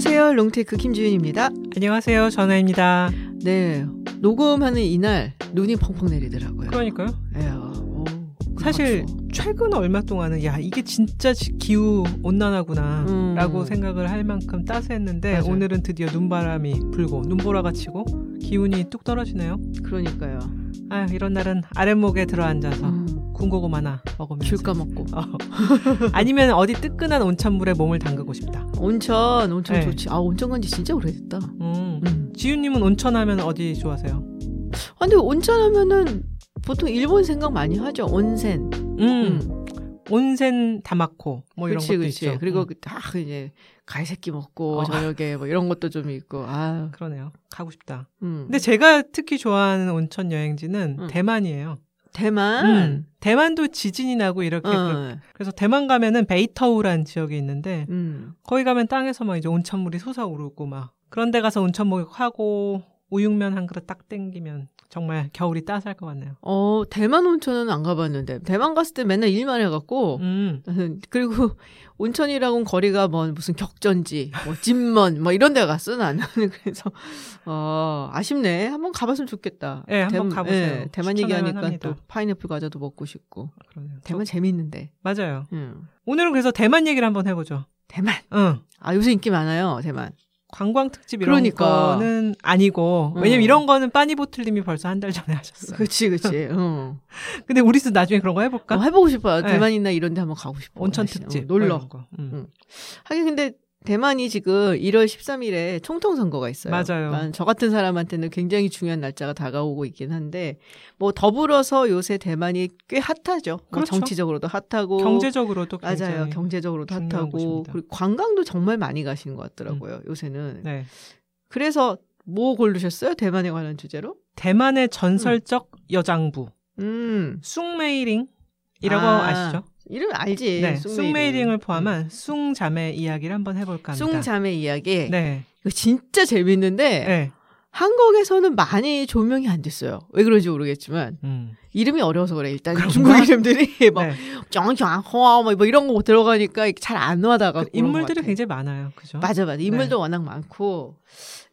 안녕하세요. 롱테이크 김지윤입니다. 안녕하세요. 전은환입니다. 네. 녹음하는 이날 눈이 펑펑 내리더라고요. 그러니까요. 예, 오, 사실 그렇죠. 최근 얼마 동안은 야 이게 진짜 지- 기후 온난화구나라고 음. 생각을 할 만큼 따스했는데 맞아요. 오늘은 드디어 눈바람이 불고 눈보라가 치고 기운이 뚝 떨어지네요. 그러니까요. 아 이런 날은 아랫목에 들어앉아서 음, 군고구마 하나 먹으면서 귤 까먹고. 어. 아니면 어디 뜨끈한 온천물에 몸을 담그고 싶다. 온천, 온천 네. 좋지. 아, 온천 간지 진짜 오래됐다. 음. 음. 지윤님은 온천하면 어디 좋아하세요? 아, 근데 온천 하면은 보통 일본 생각 많이 하죠. 온센. 음. 온센 다마코 뭐 이런 그치, 것도 그치. 있죠. 그리고 음. 그다 이제 갈새끼 먹고 어. 저녁에 뭐 이런 것도 좀 있고. 아, 그러네요. 가고 싶다. 음. 근데 제가 특히 좋아하는 온천 여행지는 음. 대만이에요. 대만. 음. 대만도 지진이 나고 이렇게 그- 어. 그래서 대만 가면은 베이터우라는 지역이 있는데 음. 거기 가면 땅에서 막 이제 온천물이 솟아오르고 막 그런 데 가서 온천 목욕하고 우육면 한 그릇 딱 땡기면 정말 겨울이 따스할 것 같네요. 어, 대만 온천은 안 가봤는데 대만 갔을 때 맨날 일만 해갖고 음. 그리고 온천이라고는 거리가 뭐 무슨 격전지, 뭐 찐먼, 뭐 이런 데 갔어 나는 그래서 어 아쉽네 한번 가봤으면 좋겠다. 네, 한번 가보세요. 예, 대만 얘기하니까 만합니다. 또 파인애플 과자도 먹고 싶고 그러네요. 대만 저- 재밌는데. 맞아요. 음. 오늘은 그래서 대만 얘기를 한번 해보죠. 대만. 응. 아 요새 인기 많아요 대만. 관광 특집 이런 그러니까. 거는 아니고 음. 왜냐면 이런 거는 빠니보틀님이 벌써 한 달 전에 하셨어요. 그치 그치. 어. 근데 우리도 나중에 그런 거 해볼까? 어, 해보고 싶어요. 네. 대만이나 이런 데 한번 가고 싶어. 온천. 특집 어, 놀러. 거. 음. 음. 하긴 근데 대만이 지금 1월 13일에 총통 선거가 있어요. 맞아요. 그러니까 저 같은 사람한테는 굉장히 중요한 날짜가 다가오고 있긴 한데 뭐 더불어서 요새 대만이 꽤 핫하죠. 뭐 그렇죠. 정치적으로도 핫하고 경제적으로도 맞아요. 경제적으로도 핫하고 곳입니다. 그리고 관광도 정말 많이 가시는 것 같더라고요. 요새는. 네. 그래서 뭐 고르셨어요? 대만에 관한 주제로? 대만의 전설적 여장부 음. 숭메이링이라고 아, 아, 시죠 이름 알지. 네, 숭메이링. 숭메이링을 포함한 숭자매 이야기를 한번 해볼까 합니다. 숭자매 이야기. 네, 이거 진짜 재밌는데 네, 한국에서는 많이 조명이 안 됐어요. 왜 그런지 모르겠지만 음. 이름이 어려워서 그래. 일단 그런가? 중국 이름들이 막 네. 쩡쩡허 뭐 이런 거 들어가니까 잘 안 와다가 그 인물들이 굉장히 많아요, 그죠? 맞아 맞아 인물도 네. 워낙 많고.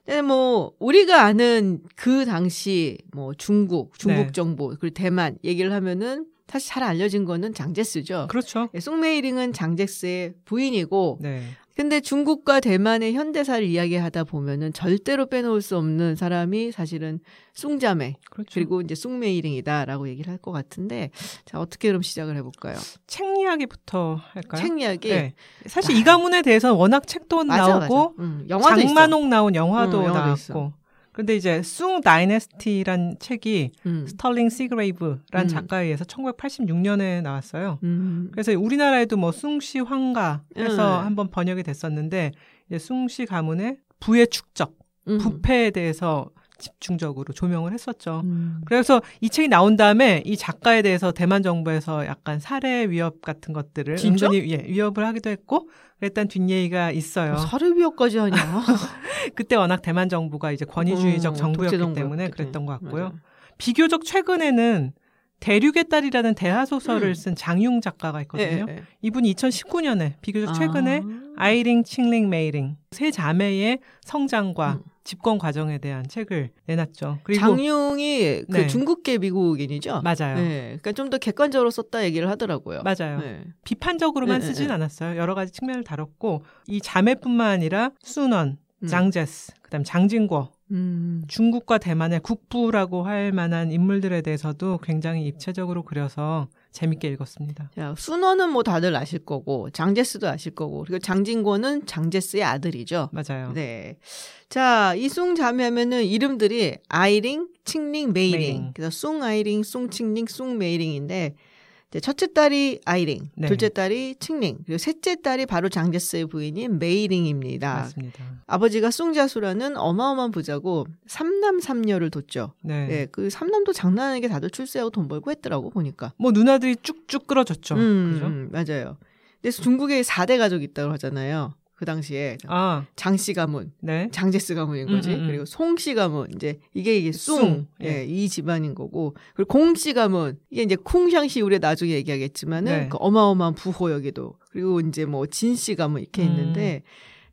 근데 뭐 우리가 아는 그 당시 뭐 중국 중국 네. 정보 그리고 대만 얘기를 하면은 사실 잘 알려진 거는 장제스죠. 그렇죠. 네, 송메이링은 장제스의 부인이고 네, 근데 중국과 대만의 현대사를 이야기하다 보면은 절대로 빼놓을 수 없는 사람이 사실은 숭자매 그렇죠. 그리고 이제 숭메이링이다라고 얘기를 할 것 같은데 자 어떻게 그럼 시작을 해볼까요? 책 이야기부터 할까요? 책 이야기 네. 사실 이 가문에 대해서 워낙 책도 맞아, 나오고 맞아. 음, 영화도 있어. 장만옥 나온 영화도 응, 영화도 나왔고. 있어. 근데 이제 Soong Dynasty란 책이 음. 스털링 시그레이브란 음. 작가에 의해서 1986년에 나왔어요. 음. 그래서 우리나라에도 뭐 숭씨 황가 해서 음. 한번 번역이 됐었는데 이제 숭씨 가문의 부의 축적, 음. 부패에 대해서 집중적으로 조명을 했었죠. 음. 그래서 이 책이 나온 다음에 이 작가에 대해서 대만 정부에서 약간 살해 위협 같은 것들을 진짜? 은근히 예, 위협을 하기도 했고 그랬던 뒷얘기가 있어요. 뭐 살해 위협까지 하냐? 그때 워낙 대만 정부가 이제 권위주의적 음, 정부였기 때문에 그랬던 것 같고요. 맞아. 비교적 최근에는 대륙의 딸이라는 대하 소설을 음. 쓴 장융 작가가 있거든요. 예, 예. 이분이 2019년에 비교적 최근에 아. 아이링 칭링 메이링 세 자매의 성장과 음. 집권 과정에 대한 책을 내놨죠. 그리고 장융이 그 네. 중국계 미국인이죠. 맞아요. 네, 그러니까 좀 더 객관적으로 썼다 얘기를 하더라고요. 맞아요. 네. 비판적으로만 네, 쓰진 네, 네. 않았어요. 여러 가지 측면을 다뤘고 이 자매뿐만 아니라 순원, 음. 장제스, 그다음 장진궈 음. 중국과 대만의 국부라고 할 만한 인물들에 대해서도 굉장히 입체적으로 그려서 재밌게 읽었습니다. 자, 순원은 뭐 다들 아실 거고, 장제스도 아실 거고, 그리고 장진궈는 장제스의 아들이죠. 맞아요. 네. 자, 이 숭 자매하면은 이름들이 아이링, 칭링, 메이링. 메이링. 그래서 숭 아이링, 숭 칭링, 숭 메이링인데, 첫째 딸이 아이링, 네. 둘째 딸이 칭링, 그리고 셋째 딸이 바로 장제스의 부인인 메이링입니다. 맞습니다. 아버지가 숭자수라는 어마어마한 부자고 삼남 삼녀를 뒀죠. 네. 네, 그 삼남도 장난 아니게 다들 출세하고 돈 벌고 했더라고 보니까. 뭐 누나들이 쭉쭉 끌어줬죠. 음, 그죠? 음, 맞아요. 그래서 중국에 4대 가족이 있다고 하잖아요. 그 당시에 아, 장씨 가문, 네. 장제스 가문인 거지. 음, 음, 음. 그리고 송씨 가문 이제 이게 이게 숭, 숭, 예, 예. 이 집안인 거고. 그리고 공씨 가문 이게 이제 쿵샹시 우리 나중에 얘기하겠지만은 네. 그 어마어마한 부호 여기도. 그리고 이제 뭐 진씨 가문 이렇게 음. 있는데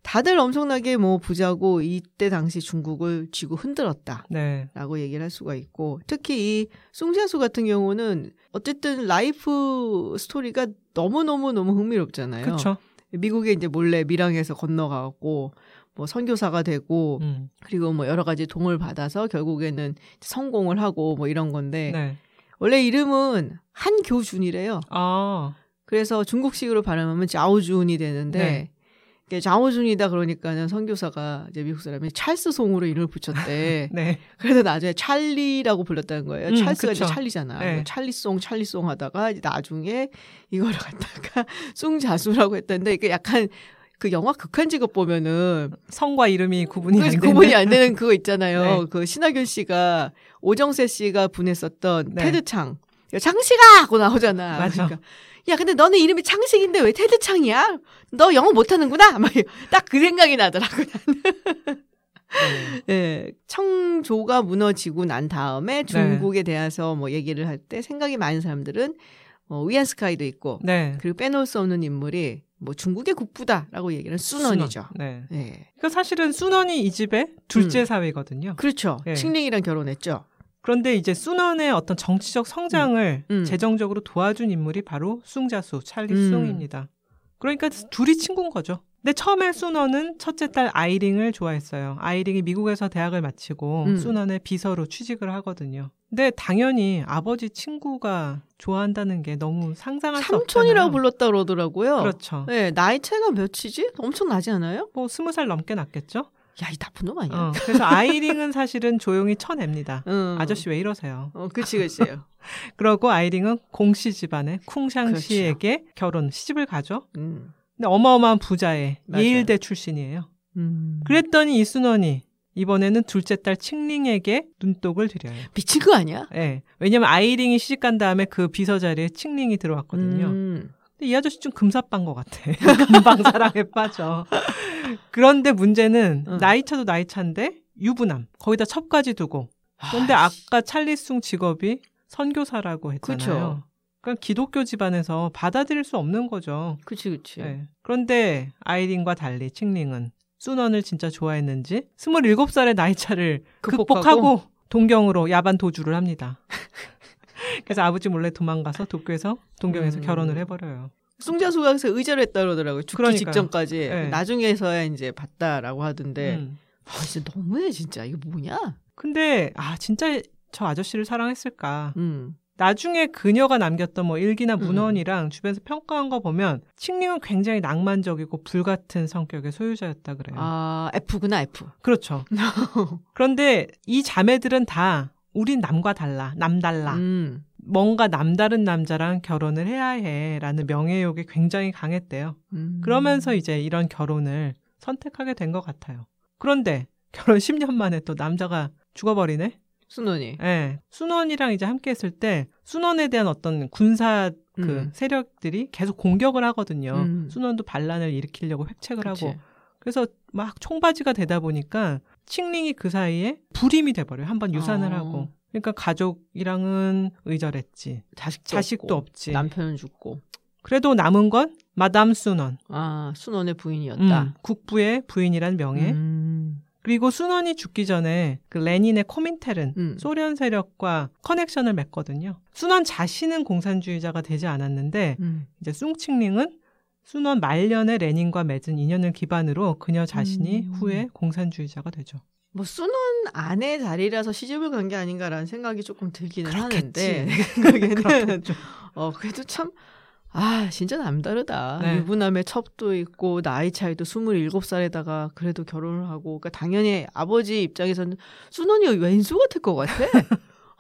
다들 엄청나게 뭐 부자고 이때 당시 중국을 쥐고 흔들었다. 네. 라고 얘기를 할 수가 있고 특히 이 숭자수 같은 경우는 어쨌든 라이프 스토리가 너무 너무 너무 흥미롭잖아요. 그렇죠. 미국에 이제 몰래 밀항에서 건너가고 뭐 선교사가 되고 음. 그리고 뭐 여러 가지 동을 받아서 결국에는 성공을 하고 뭐 이런 건데 네. 원래 이름은 한교준이래요. 아. 그래서 중국식으로 발음하면 자오준이 되는데 네. 자오준이다 그러니까는 선교사가 이제 미국 사람이 찰스 송으로 이름을 붙였대. 네. 그래서 나중에 찰리라고 불렀다는 거예요. 음, 찰스가 그쵸. 이제 찰리잖아. 네. 찰리송, 찰리송 하다가 나중에 이거를 갖다가 숭자수라고 했다는데 이게 약간 그 영화 극한 직업 보면은 성과 이름이 구분이 안그 되는. 구분이 안 되는 그거 있잖아요. 네. 그 신하균 씨가 오정세 씨가 분했었던 네. 테드 창. 창식아 하고 나오잖아. 맞아. 그러니까 야 근데 너는 이름이 창식인데 왜 테드 창이야? 너 영어 못하는구나. 딱그 생각이 나더라고. 네. 예, 청조가 무너지고 난 다음에 중국에 대해서 뭐 얘기를 할 때 생각이 많은 사람들은 뭐 위안스카이도 있고 네. 그리고 빼놓을 수 없는 인물이 뭐 중국의 국부다라고 얘기하는 순원이죠. 순원. 네. 예. 그러니까 사실은 순원이 이 집의 둘째 음. 사위거든요. 그렇죠. 예. 칭링이랑 결혼했죠. 그런데 이제 순원의 어떤 정치적 성장을 음. 재정적으로 도와준 인물이 바로 숭자수 찰리 음. 숭입니다. 그러니까 둘이 친구인 거죠. 근데 처음에 순원은 첫째 딸 아이링을 좋아했어요. 아이링이 미국에서 대학을 마치고 음. 순원의 비서로 취직을 하거든요. 근데 당연히 아버지 친구가 좋아한다는 게 너무 상상할 수 없잖아요. 삼촌이라고 불렀다 그러더라고요. 그렇죠. 네, 나이 차이가 몇이지? 엄청 나지 않아요? 뭐 스무 살 넘게 났겠죠. 야, 이 나쁜 놈 아니야? 어, 그래서 아이링은 사실은 조용히 쳐냅니다. 응. 아저씨 왜 이러세요? 어, 그치, 그치. 그러고 아이링은 공씨 집안의 쿵샹 그렇죠. 씨에게 결혼 시집을 가죠. 음. 근데 어마어마한 부자의 맞아요. 예일대 출신이에요. 음. 그랬더니 이순원이 이번에는 둘째 딸 칭링에게 눈독을 들여요. 미친 거 아니야? 예. 왜냐면 아이링이 시집 간 다음에 그 비서 자리에 칭링이 들어왔거든요. 음. 근데 이 아저씨 좀 금사빠인 것 같아. 금방 사랑에 빠져. 그런데 문제는 응. 나이 차도 나이 차인데 유부남 거기다 첩까지 두고. 그런데 아, 아까 찰리숭 직업이 선교사라고 했잖아요. 그쵸. 그러니까 기독교 집안에서 받아들일 수 없는 거죠. 그치, 그치. 네. 그런데 아이린과 달리 칭링은 순원을 진짜 좋아했는지 27살의 나이 차를 극복하고? 극복하고 동경으로 야반 도주를 합니다. 그래서 아버지 몰래 도망가서 도쿄에서 동경에서 음. 결혼을 해버려요. 그래서 의절을 했다 그러더라고요. 죽기 그러니까요. 직전까지. 네. 나중에서야 이제 봤다라고 하던데. 음. 아, 진짜 너무해, 진짜. 이거 뭐냐? 근데 아 진짜 저 아저씨를 사랑했을까? 음. 나중에 그녀가 남겼던 뭐 일기나 음. 문헌이랑 주변에서 평가한 거 보면 칭링은 굉장히 낭만적이고 불같은 성격의 소유자였다 그래요. 아, F구나, F. 그렇죠. 그런데 이 자매들은 다 우린 남과 달라, 남달라. 음. 뭔가 남다른 남자랑 결혼을 해야 해라는 명예욕이 굉장히 강했대요. 음. 그러면서 이제 이런 결혼을 선택하게 된 것 같아요. 그런데 결혼 10년 만에 또 남자가 죽어버리네? 순원이. 예. 순원이랑 이제 함께 했을 때 순원에 대한 어떤 군사 그 음. 세력들이 계속 공격을 하거든요. 음. 순원도 반란을 일으키려고 획책을 그치. 하고. 그래서 막 총바지가 되다 보니까 칭링이 그 사이에 불임이 돼버려요. 한번 유산을 어. 하고. 그러니까 가족이랑은 의절했지. 자식도, 자식도 없지. 남편은 죽고. 그래도 남은 건 마담 순원. 아, 순원의 부인이었다. 음, 국부의 부인이란 명예. 음. 그리고 순원이 죽기 전에 그 레닌의 코민텔은 음. 소련 세력과 커넥션을 맺거든요. 순원 자신은 공산주의자가 되지 않았는데 음. 이제 숭칭링은 순원 말년에 레닌과 맺은 인연을 기반으로 그녀 자신이 음. 후에 공산주의자가 되죠. 뭐 순원 아내 자리라서 시집을 간 게 아닌가라는 생각이 조금 들기는 그렇겠지. 하는데 내 생각에는 그렇겠죠. 어 그래도 참 아, 진짜 남다르다. 네. 유부남의 첩도 있고 나이 차이도 27살에다가 그래도 결혼을 하고 그러니까 당연히 아버지 입장에서는 순원이 왼수 같을 것 같아.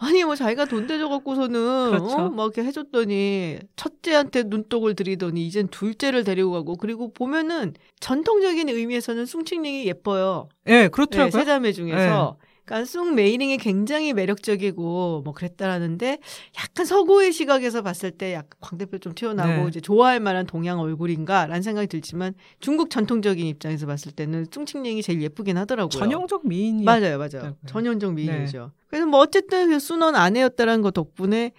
아니 뭐 자기가 돈 대줘 갖고서는 그렇죠. 어? 막 이렇게 해줬더니 첫째한테 눈독을 들이더니 이젠 둘째를 데리고 가고 그리고 보면은 전통적인 의미에서는 숭칭링이 예뻐요. 예, 네, 그렇더라고요. 세 자매 중에서. 그 러니까 숭 메이링이 굉장히 매력적이고 뭐 그랬다라는데 약간 서구의 시각에서 봤을 때 약간 광대뼈 좀 튀어나오고 네. 이제 좋아할 만한 동양 얼굴인가라는 생각이 들지만 중국 전통적인 입장에서 봤을 때는 숭칭링이 제일 예쁘긴 하더라고요. 전형적 미인이 맞아요, 맞아요. 있다고요. 전형적 미인이죠. 그래서 뭐 어쨌든 그 쑨원 아내였다라는 것 덕분에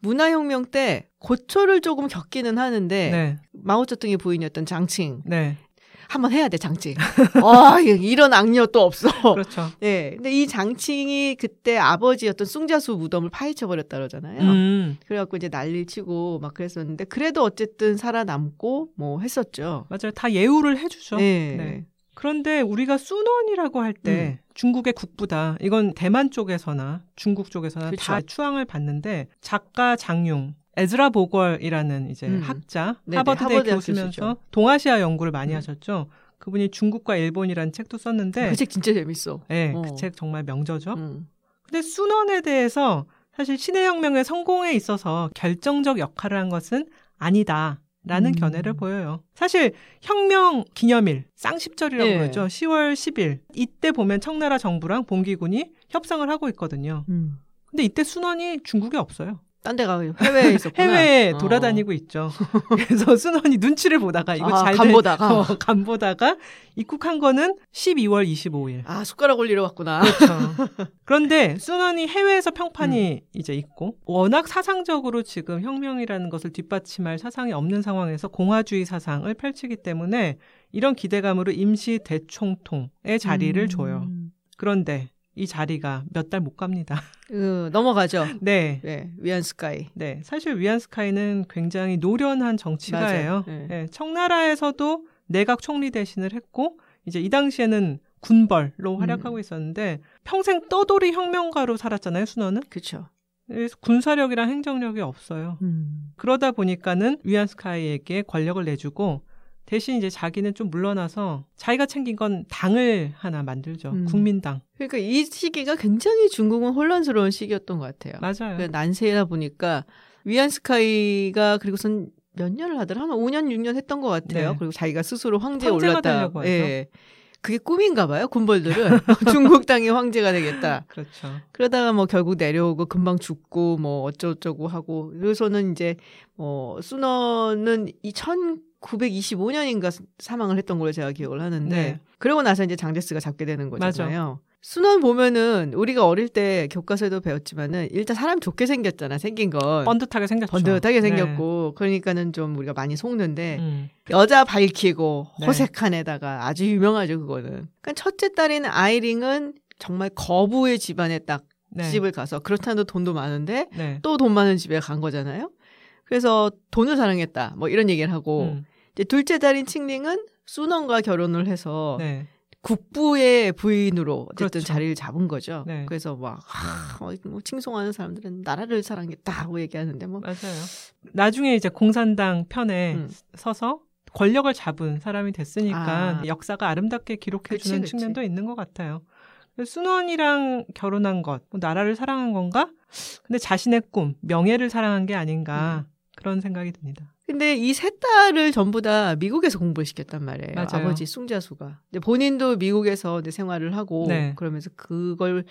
문화혁명 때 고초를 조금 겪기는 하는데 네. 마오쩌둥의 부인이었던 장칭 네. 한번 해야 돼 장칭. 아 이런 악녀 또 없어. 그렇죠. 네, 근데 이 장칭이 그때 아버지였던 숭자수 무덤을 파헤쳐 버렸다 그러잖아요. 음. 그래갖고 이제 난리 치고 막 그랬었는데 그래도 어쨌든 살아남고 뭐 했었죠. 맞아요. 다 예우를 해주죠. 네. 네. 그런데 우리가 순원이라고 할때 음. 중국의 국부다. 이건 대만 쪽에서나 중국 쪽에서나 그쵸. 다 추앙을 받는데 작가 장용 에즈라 보걸이라는 이제 음. 학자 네네, 하버드대 하버드 교수면서. 동아시아 연구를 많이 음. 하셨죠. 그분이 중국과 일본이라는 책도 썼는데 그 책 진짜 재밌어. 네, 어. 그책 정말 명저죠. 음. 근데 순원에 대해서 사실 신의 혁명의 성공에 있어서 결정적 역할을 한 것은 아니다. 라는 음. 견해를 보여요. 사실 혁명 기념일 쌍십절이라고 예. 그러죠. 10월 10일. 이때 보면 청나라 정부랑 봉기군이 협상을 하고 있거든요. 음. 근데 이때 순원이 중국에 없어요. 딴 데가 해외에 있었구나. 해외에 어. 돌아다니고 있죠. 그래서 순원이 눈치를 보다가 이거 아, 잘간 돼- 보다가? 어, 간 보다가 입국한 거는 12월 25일. 아 숟가락 올리러 왔구나. 그렇죠. 그런데 순원이 해외에서 평판이 음. 이제 있고 워낙 사상적으로 지금 혁명이라는 것을 뒷받침할 사상이 없는 상황에서 공화주의 사상을 펼치기 때문에 이런 기대감으로 임시 대총통의 자리를 음. 줘요. 그런데 이 자리가 몇 달 못 갑니다. 그, 넘어가죠. 네. 네, 위안 스카이. 네. 사실 위안스카이는 굉장히 노련한 정치가예요. 네. 네, 청나라에서도 내각 총리 대신을 했고 이제 이 당시에는 군벌로 활약하고 음. 있었는데 평생 떠돌이 혁명가로 살았잖아요, 순원은. 그렇죠. 그래서 군사력이랑 행정력이 없어요. 음. 그러다 보니까는 위안스카이에게 권력을 내주고 대신 이제 자기는 좀 물러나서 자기가 챙긴 건 당을 하나 만들죠. 음. 국민당. 그러니까 이 시기가 굉장히 중국은 혼란스러운 시기였던 것 같아요. 맞아요. 그 난세다 보니까 위안 스카이가 그리고선 몇 년을 하더라? 한 5년, 6년 했던 것 같아요. 네. 그리고 자기가 스스로 황제에 올랐다. 예. 그게 꿈인가 봐요, 군벌들은. 중국 땅의 황제가 되겠다. 그렇죠. 그러다가 뭐 결국 내려오고 금방 죽고 뭐 어쩌고저쩌고 하고 그래서는 이제 뭐 순원은 이 1925년인가 사망을 했던 걸로 제가 기억을 하는데 네. 그러고 나서 이제 장제스가 잡게 되는 맞아. 거잖아요. 순원 보면은 우리가 어릴 때 교과서에도 배웠지만은 일단 사람 좋게 생겼잖아 생긴 건 번듯하게 생겼죠. 번듯하게 네. 생겼고 그러니까는 좀 우리가 많이 속는데 음. 여자 밝히고 네. 호색한 애다가 아주 유명하죠 그거는. 그러니까 첫째 딸인 아이링은 정말 거부의 집안에 딱 네. 시집을 가서 그렇다는 돈도 많은데 네. 또돈 많은 집에 간 거잖아요. 그래서 돈을 사랑했다. 뭐 이런 얘기를 하고 음. 이제 둘째 딸인 칭링은 수넌과 결혼을 해서 네. 국부의 부인으로 어쨌든 그렇죠. 자리를 잡은 거죠. 네. 그래서 막 하, 어, 뭐 칭송하는 사람들은 나라를 사랑했다 하고 얘기하는데 뭐 맞아요. 나중에 이제 공산당 편에 음. 서서 권력을 잡은 사람이 됐으니까 아. 역사가 아름답게 기록해주는 그치, 그치. 측면도 있는 것 같아요. 순원이랑 결혼한 것, 뭐 나라를 사랑한 건가? 근데 자신의 꿈, 명예를 사랑한 게 아닌가 음. 그런 생각이 듭니다. 근데 이 세 딸을 전부 다 미국에서 공부를 시켰단 말이에요. 맞아요. 아버지 숭자수가. 근데 본인도 미국에서 이제 생활을 하고 네. 그러면서 그걸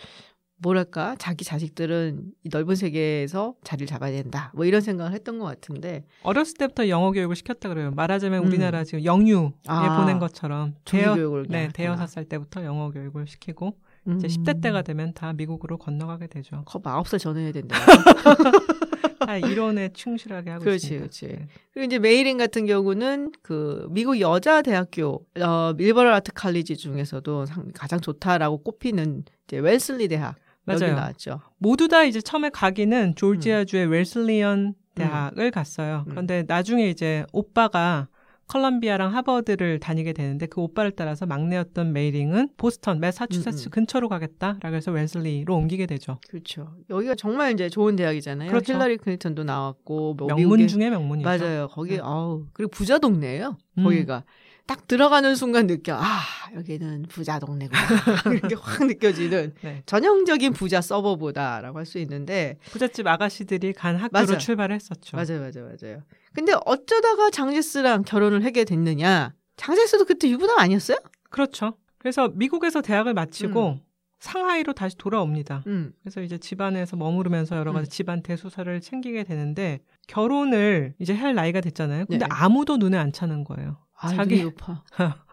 뭐랄까 자기 자식들은 이 넓은 세계에서 자리를 잡아야 된다. 뭐 이런 생각을 했던 것 같은데 어렸을 때부터 영어 교육을 시켰다 그래요. 말하자면 음. 우리나라 지금 영유에 아. 보낸 것처럼 대여, 교육을 네, 대여섯. 살 때부터 영어 교육을 시키고 음. 이제 10대 때가 되면 다 미국으로 건너가게 되죠. 겁 아홉 살 전해야 된다. 다 이론에 충실하게 하고 그렇지, 있습니다. 그렇지. 네. 그리고 이제 메이린 같은 경우는 그 미국 여자 대학교 어 밀버럴 아트 칼리지 중에서도 상- 가장 좋다라고 꼽히는 이제 웰슬리 대학 맞아요. 나왔죠. 모두 다 이제 처음에 가기는 조지아주의 웰슬리언 대학을 갔어요. 음. 그런데 나중에 이제 오빠가 컬럼비아랑 하버드를 다니게 되는데 그 오빠를 따라서 막내였던 메이링은 보스턴, 매사추세츠 음, 음. 근처로 가겠다라고 해서 웰슬리로 옮기게 되죠. 그렇죠. 여기가 정말 이제 좋은 대학이잖아요. 그렇죠. 힐러리 클린턴도 나왔고 뭐 명문 미국의- 중에 명문이죠. 맞아요. 거기 네. 아우 그리고 부자 동네예요. 음. 거기가 딱 들어가는 순간 느껴 아 여기는 부자 동네구나 이렇게 확 느껴지는 네. 전형적인 부자 suburb다라고 할 수 있는데 부잣집 아가씨들이 간 학교로 맞아. 출발했었죠. 맞아요, 맞아요, 맞아요. 근데 어쩌다가 장제스랑 결혼을 하게 됐느냐? 장제스도 그때 유부남 아니었어요? 그렇죠. 그래서 미국에서 대학을 마치고 음. 상하이로 다시 돌아옵니다. 음, 그래서 이제 집안에서 머무르면서 여러 가지 음. 집안 대수사를 챙기게 되는데 결혼을 이제 할 나이가 됐잖아요. 근데 네. 아무도 눈에 안 차는 거예요. 아, 자기- 높아.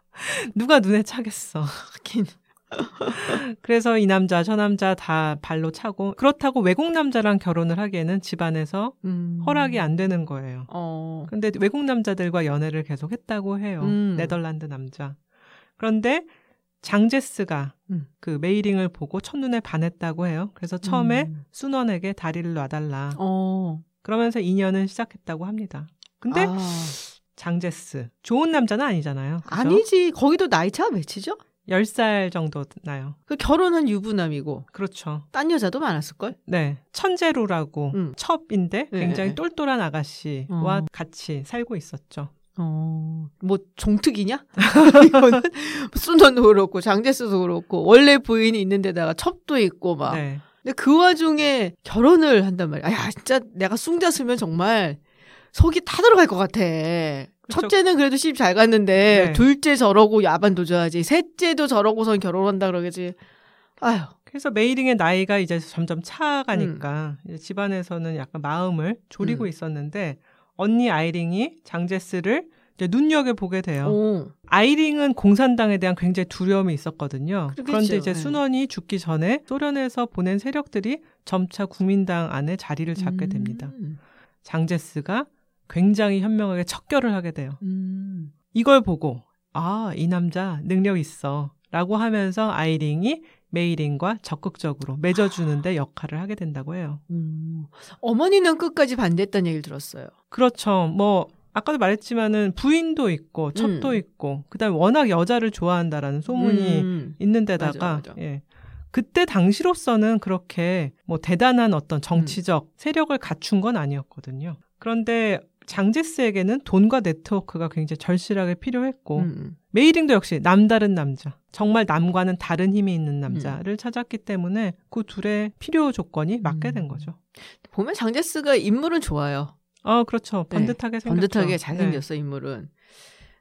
누가 눈에 차겠어. 하긴 그래서 이 남자 저 남자 다 발로 차고 그렇다고 외국 남자랑 결혼을 하기에는 집안에서 음. 허락이 안 되는 거예요. 어. 근데 외국 남자들과 연애를 계속 했다고 해요. 음. 네덜란드 남자. 그런데 장제스가 음. 그 메이링을 보고 첫눈에 반했다고 해요. 그래서 처음에 음. 순원에게 다리를 놔달라. 어. 그러면서 인연은 시작했다고 합니다. 근데 아. 장제스 좋은 남자는 아니잖아요. 그죠? 아니지. 거기도 나이 차가 몇이죠? 10살 정도 나요. 그 결혼한 유부남이고 그렇죠. 딴 여자도 많았을 걸. 네. 천재루라고 음. 첩인데 네, 굉장히 네. 똘똘한 아가씨와 어. 같이 살고 있었죠. 어, 뭐 종특이냐? 이거는 순원도 그렇고 장제스도 그렇고 원래 부인이 있는 데다가 첩도 있고 막. 네. 근데 그 와중에 결혼을 한단 말이야. 야, 진짜 내가 숭자 쓰면 정말 속이 타 들어갈 것 같아. 첫째는 그래도 시집 잘 갔는데 네. 둘째 저러고 야반 도줘야지. 셋째도 저러고선 결혼한다 그러겠지. 아휴. 그래서 메이링의 나이가 이제 점점 차가니까 이제 집안에서는 약간 마음을 졸이고 음. 있었는데 언니 아이링이 장제스를 이제 눈여겨 보게 돼요. 오. 아이링은 공산당에 대한 굉장히 두려움이 있었거든요. 그러겠죠. 그런데 이제 네. 순원이 죽기 전에 소련에서 보낸 세력들이 점차 국민당 안에 자리를 잡게 됩니다. 음. 장제스가 굉장히 현명하게 척결을 하게 돼요. 음. 이걸 보고 아, 이 남자 능력 있어. 라고 하면서 아이링이 메이링과 적극적으로 맺어주는데 역할을 하게 된다고 해요. 음. 어머니는 끝까지 반대했다는 얘기를 들었어요. 그렇죠. 뭐 아까도 말했지만은 부인도 있고 첩도 음. 있고 그 다음에 워낙 여자를 좋아한다라는 소문이 음. 있는 데다가 맞아, 맞아. 예. 그때 당시로서는 그렇게 뭐 대단한 어떤 정치적 음. 세력을 갖춘 건 아니었거든요. 그런데 장제스에게는 돈과 네트워크가 굉장히 절실하게 필요했고 음. 메이링도 역시 남다른 남자, 정말 남과는 다른 힘이 있는 음. 남자를 찾았기 때문에 그 둘의 필요 조건이 맞게 된 음. 거죠. 보면 장제스가 인물은 좋아요. 아 그렇죠. 네, 번듯하게 생겼죠. 번듯하게 잘생겼어 인물은.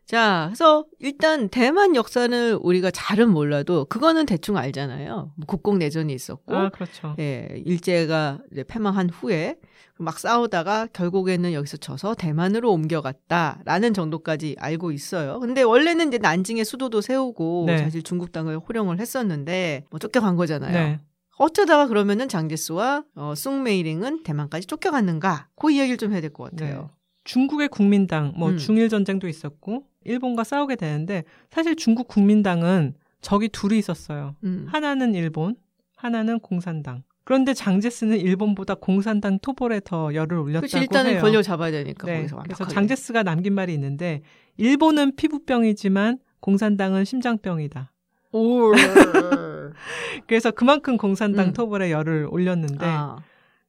자, 그래서 일단 대만 역사는 우리가 잘은 몰라도 그거는 대충 알잖아요. 뭐 국공 내전이 있었고, 네. 아 그렇죠. 예, 일제가 이제 패망한 후에 막 싸우다가 결국에는 여기서 져서 대만으로 옮겨갔다라는 정도까지 알고 있어요. 근데 원래는 이제 난징에 수도도 세우고 네. 사실 중국 땅을 호령을 했었는데 뭐 쫓겨간 거잖아요. 네. 어쩌다가 그러면은 장제스와 어, 숭메이링은 대만까지 쫓겨갔는가? 그 이야기를 좀 해야 될 것 같아요. 네. 중국의 국민당, 뭐 음. 중일 전쟁도 있었고 일본과 싸우게 되는데 사실 중국 국민당은 적이 둘이 있었어요. 음. 하나는 일본, 하나는 공산당. 그런데 장제스는 일본보다 공산당 토벌에 더 열을 올렸다고 그렇지 일단은 해요. 권력을 잡아야 되니까 네. 거기서 그래서 완벽하게. 장제스가 남긴 말이 있는데 일본은 피부병이지만 공산당은 심장병이다. 오. 그래서 그만큼 공산당 음. 토벌에 열을 올렸는데 아.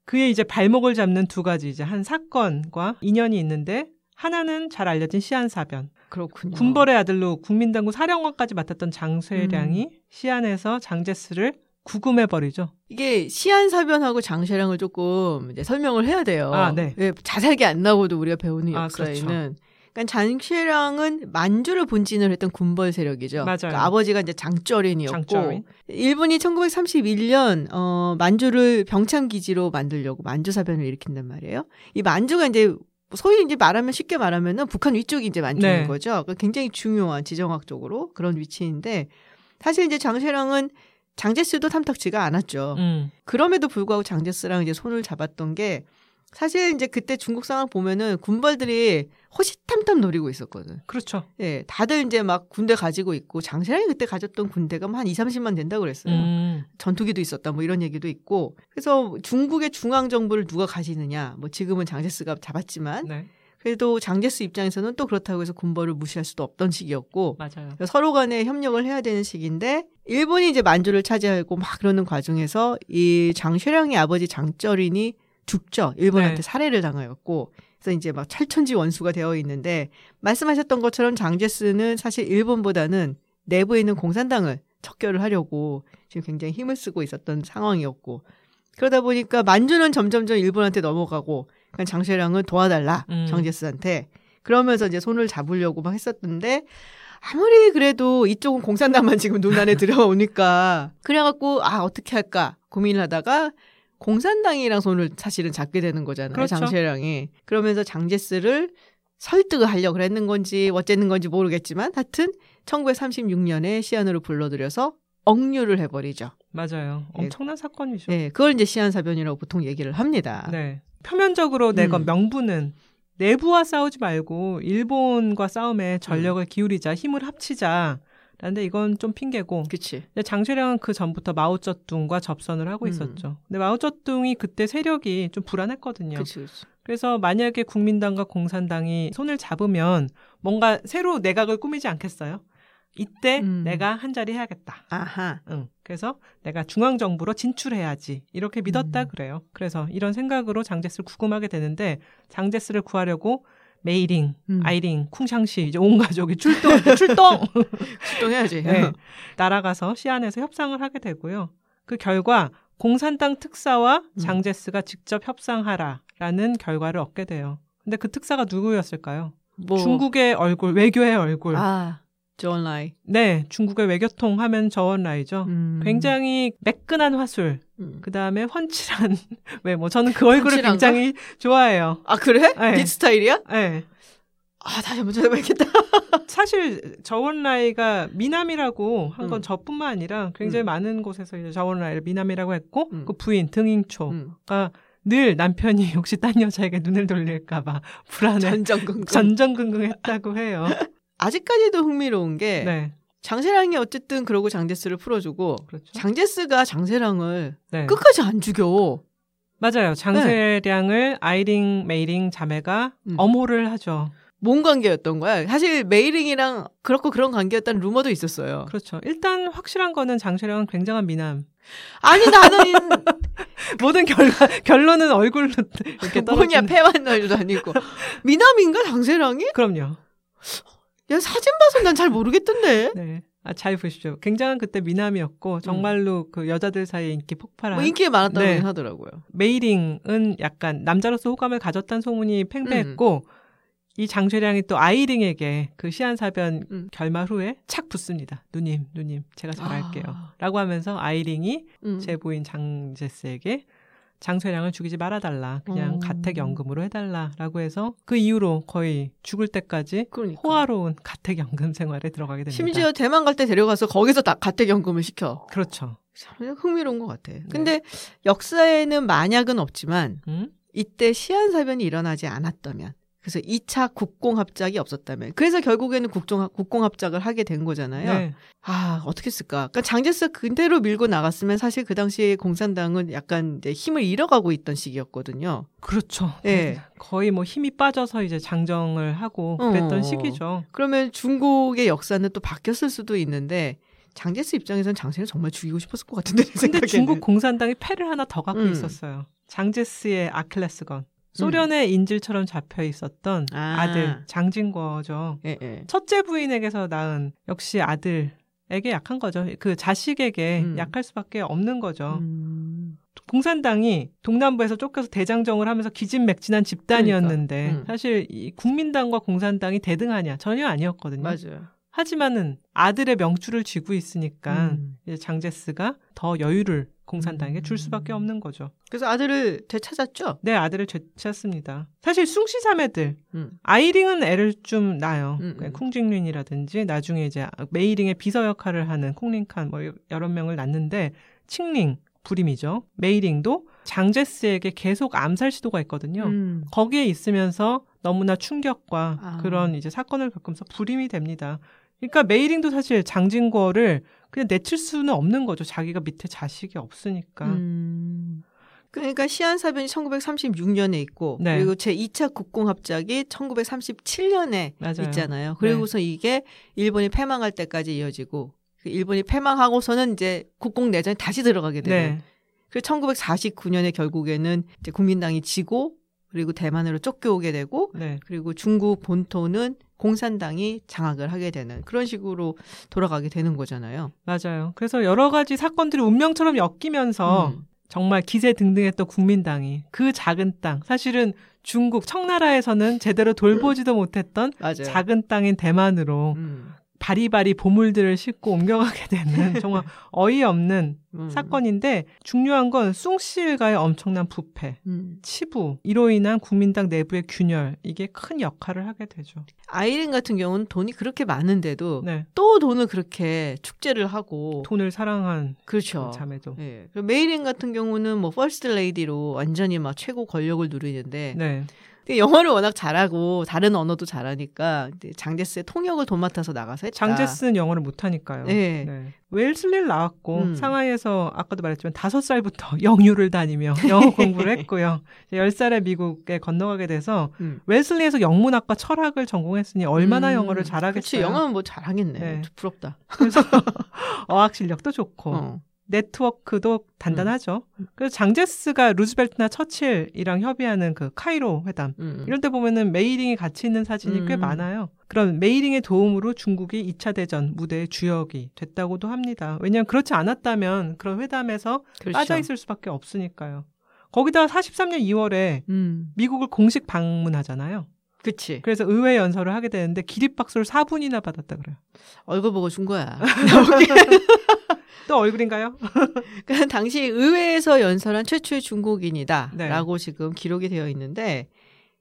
그의 이제 발목을 잡는 두 가지 이제 한 사건과 인연이 있는데 하나는 잘 알려진 시안사변. 그렇군요. 군벌의 아들로 국민당국 사령관까지 맡았던 장쇠량이 음. 시안에서 장제스를 구금해 버리죠. 이게 시안사변하고 장쉐랑을 조금 이제 설명을 해야 돼요. 아, 네. 왜 자세하게 안 나오고도 우리가 배우는 아, 역사에는. 그렇죠. 그러니까 장쉐랑은 만주를 본진을 했던 군벌 세력이죠. 맞아요. 그러니까 아버지가 이제 장쩌린이었고 장쩌린. 일본이 1931년 어 만주를 병참 기지로 만들려고 만주 사변을 일으킨단 말이에요. 이 만주가 이제 소위 이제 말하면 쉽게 말하면은 북한 위쪽이 이제 만주인 네. 거죠. 그러니까 굉장히 중요한 지정학적으로 그런 위치인데 사실 이제 장쉐랑은 장제스도 탐탁지가 않았죠. 음. 그럼에도 불구하고 장제스랑 이제 손을 잡았던 게 사실 이제 그때 중국 상황 보면은 군벌들이 호시탐탐 노리고 있었거든. 그렇죠. 예, 다들 이제 막 군대 가지고 있고 장세랑이 그때 가졌던 군대가 뭐한 2, 30만 된다고 그랬어요. 음. 전투기도 있었다 뭐 이런 얘기도 있고. 그래서 중국의 중앙 정부를 누가 가지느냐. 뭐 지금은 장제스가 잡았지만 네. 그래도 장제스 입장에서는 또 그렇다고 해서 군벌을 무시할 수도 없던 시기였고 맞아요. 서로 간에 협력을 해야 되는 시기인데 일본이 이제 만주를 차지하고 막 그러는 과정에서 이 장쉐랑의 아버지 장쩌린이 죽죠. 일본한테 네. 살해를 당하였고 그래서 이제 막 철천지 원수가 되어 있는데 말씀하셨던 것처럼 장제스는 사실 일본보다는 내부에 있는 공산당을 척결을 하려고 지금 굉장히 힘을 쓰고 있었던 상황이었고 그러다 보니까 만주는 점점점 일본한테 넘어가고 그러니까 장쉐랑은 도와달라 음. 장제스한테 그러면서 이제 손을 잡으려고 막 했었는데 아무리 그래도 이쪽은 공산당만 지금 눈안에 들어오니까 그래갖고 아 어떻게 할까 고민을 하다가 공산당이랑 손을 사실은 잡게 되는 거잖아요 그렇죠. 장쉐랑이 그러면서 장제스를 설득을 하려고 그랬는 건지 어쨌는 건지 모르겠지만 하여튼 1936년에 시안으로 불러들여서 억류를 해버리죠. 맞아요. 예. 엄청난 사건이죠. 네, 그걸 이제 시한사변이라고 보통 얘기를 합니다. 네. 표면적으로 내건 음. 명분은 내부와 싸우지 말고 일본과 싸움에 전력을 기울이자 힘을 합치자. 라는데 이건 좀 핑계고 그치. 근데 장쇠량은 그 전부터 마오쩌둥과 접선을 하고 음. 있었죠. 근데 마오쩌둥이 그때 세력이 좀 불안했거든요. 그치, 그치. 그래서 만약에 국민당과 공산당이 손을 잡으면 뭔가 새로 내각을 꾸미지 않겠어요? 이때 음. 내가 한 자리 해야겠다. 아하. 응. 그래서 내가 중앙 정부로 진출해야지. 이렇게 믿었다 음. 그래요. 그래서 이런 생각으로 장제스를 구금하게 되는데 장제스를 구하려고 메이링, 음. 아이링, 쿵샹시 이제 온 가족이 출동, 출동 출동해야지. 네. 날아가서 시안에서 협상을 하게 되고요. 그 결과 공산당 특사와 음. 장제스가 직접 협상하라라는 결과를 얻게 돼요. 근데 그 특사가 누구였을까요? 뭐. 중국의 얼굴, 외교의 얼굴. 아, 저우언라이. 네, 중국의 외교통 하면 저우언라이죠. 음. 굉장히 매끈한 화술, 음. 그 다음에 훤칠한 외모. 저는 그 얼굴을? 굉장히 좋아해요. 아, 그래? 네. 네 스타일이야? 네. 아, 다시 한번 찾아봐야겠다. 사실 저우언라이가 미남이라고 한건 음. 저뿐만 아니라 굉장히 음. 많은 곳에서 이제 저우언라이를 미남이라고 했고 음. 그 부인 덩잉차오가 음. 늘 남편이 혹시 딴 여자에게 눈을 돌릴까봐 불안해 전전긍긍. 전전긍긍했다고 해요. 아직까지도 흥미로운 게 네, 장세량이 어쨌든 그러고 장제스를 풀어주고 그렇죠. 장제스가 장세량을 네. 끝까지 안 죽여. 맞아요. 장세량을 아이링, 메이링 자매가 음. 엄호를 하죠. 뭔 관계였던 거야? 사실 메이링이랑 그렇고 그런 관계였다는 루머도 있었어요. 그렇죠. 일단 확실한 거는 장세량은 굉장한 미남. 아니 나는 모든 결과, 결론은 얼굴로 이렇게 뭐냐. 패만 날도 아니고 미남인가 장세랑이? 그럼요. 야 사진 봐서 난 잘 모르겠던데. 네. 아, 잘 보십시오. 굉장한 그때 미남이었고 정말로 그 여자들 사이에 인기 폭발한 뭐 인기가 많았다고 네. 하더라고요. 메이링은 약간 남자로서 호감을 가졌다는 소문이 팽배했고 음. 이 장쇠량이 또 아이링에게 그 시한사변 음. 결말 후에 착 붙습니다. 누님, 누님, 제가 잘할게요. 아. 라고 하면서 아이링이 음. 제 부인 장제스에게 장쇠량을 죽이지 말아달라. 그냥 어. 가택연금으로 해달라라고 해서 그 이후로 거의 죽을 때까지 그러니까. 호화로운 가택연금 생활에 들어가게 됩니다. 심지어 대만 갈 때 데려가서 거기서 다 가택연금을 시켜. 그렇죠. 참 흥미로운 것 같아. 근데 역사에는 만약은 없지만 음? 이때 시한사변이 일어나지 않았다면 그래서 2차 국공합작이 없었다면 그래서 결국에는 국정, 국공합작을 하게 된 거잖아요. 네. 아 어떻게 했을까? 그러니까 장제스 그대로 밀고 나갔으면 사실 그 당시에 공산당은 약간 이제 힘을 잃어가고 있던 시기였거든요. 그렇죠. 예. 거의 뭐 힘이 빠져서 이제 장정을 하고 어. 그랬던 시기죠. 그러면 중국의 역사는 또 바뀌었을 수도 있는데 장제스 입장에서는 장세를 정말 죽이고 싶었을 것 같은데 내 근데 생각에는. 중국 공산당이 패를 하나 더 갖고 음. 있었어요. 장제스의 아킬레스건. 소련의 인질처럼 잡혀 있었던 음. 아. 아. 들 장진거죠. 예, 예. 첫째 부인에게서 낳은 역시 아들에게 약한 거죠. 그 자식에게 음. 약할 수밖에 없는 거죠. 음. 공산당이 동남부에서 쫓겨서 대장정을 하면서 기진맥진한 집단이었는데 그러니까. 음. 사실 이 국민당과 공산당이 대등하냐 전혀 아니었거든요. 맞아요. 하지만은 아들의 명줄을 쥐고 있으니까 음. 이제 장제스가 더 여유를 공산당에게 줄 수밖에 음. 없는 거죠. 그래서 아들을 되찾았죠. 네, 아들을 되찾습니다. 사실 숭시 자매들 음. 아이링은 애를 좀 낳아요. 음, 그러니까 음. 쿵징린이라든지 나중에 이제 메이링의 비서 역할을 하는 콩링칸 뭐 여러 명을 낳는데 칭링 불임이죠. 메이링도 장제스에게 계속 암살 시도가 있거든요. 음. 거기에 있으면서 너무나 충격과 아. 그런 이제 사건을 겪으면서 불임이 됩니다. 그러니까 메이링도 사실 장징궈를 그냥 내칠 수는 없는 거죠. 자기가 밑에 자식이 없으니까. 음. 그러니까 시안사변이 1936년에 있고 네. 그리고 제 2차 국공합작이 1937년에 맞아요. 있잖아요. 그리고서 이게 일본이 패망할 때까지 이어지고 그 일본이 패망하고서는 이제 국공 내전에 다시 들어가게 되는. 네. 그리고 1949년에 결국에는 이제 국민당이 지고 그리고 대만으로 쫓겨오게 되고 네. 그리고 중국 본토는 공산당이 장악을 하게 되는 그런 식으로 돌아가게 되는 거잖아요. 맞아요. 그래서 여러 가지 사건들이 운명처럼 엮이면서 음. 정말 기세 등등했던 국민당이 그 작은 땅, 사실은 중국 청나라에서는 제대로 돌보지도 못했던 맞아요. 작은 땅인 대만으로 음. 바리바리 보물들을 싣고 옮겨가게 되는 정말 어이없는 음. 사건인데 중요한 건 숭씨 일가의 엄청난 부패, 음. 치부, 이로 인한 국민당 내부의 균열 이게 큰 역할을 하게 되죠. 아이링 같은 경우는 돈이 그렇게 많은데도 네, 또 돈을 그렇게 축재를 하고 돈을 사랑한 그렇죠. 그 자매도. 예. 그리고 메이링 같은 경우는 뭐 퍼스트 레이디로 완전히 막 최고 권력을 누리는데 네, 근데 영어를 워낙 잘하고 다른 언어도 잘하니까 장제스의 통역을 도맡아서 나가서 했다. 장제스는 영어를 못하니까요. 네. 웰슬리를 나왔고 음. 상하이에서 아까도 말했지만 다섯 살부터 영유를 다니며 영어 공부를 했고요. 열 살에 미국에 건너가게 돼서 음. 웰슬리에서 영문학과 철학을 전공했으니 얼마나 음, 영어를 그치, 잘하겠어요. 영어는 뭐 잘하겠네. 네. 부럽다. 그래서 어학 실력도 좋고 어. 네트워크도 단단하죠. 음. 그래서 장제스가 루즈벨트나 처칠이랑 협의하는 그 카이로 회담 음. 이런 때 보면은 메이링이 같이 있는 사진이 꽤 음. 많아요. 그런 메이링의 도움으로 중국이 2차 대전 무대의 주역이 됐다고도 합니다. 왜냐하면 그렇지 않았다면 그런 회담에서 그렇죠. 빠져 있을 수밖에 없으니까요. 거기다가 43년 2월에 음. 미국을 공식 방문하잖아요. 그치. 그래서 의회 연설을 하게 되는데 기립박수를 4분이나 받았다 그래요. 얼굴 보고 준 거야. 또 얼굴인가요? 그러니까 당시 의회에서 연설한 최초의 중국인이다. 네. 라고 지금 기록이 되어 있는데,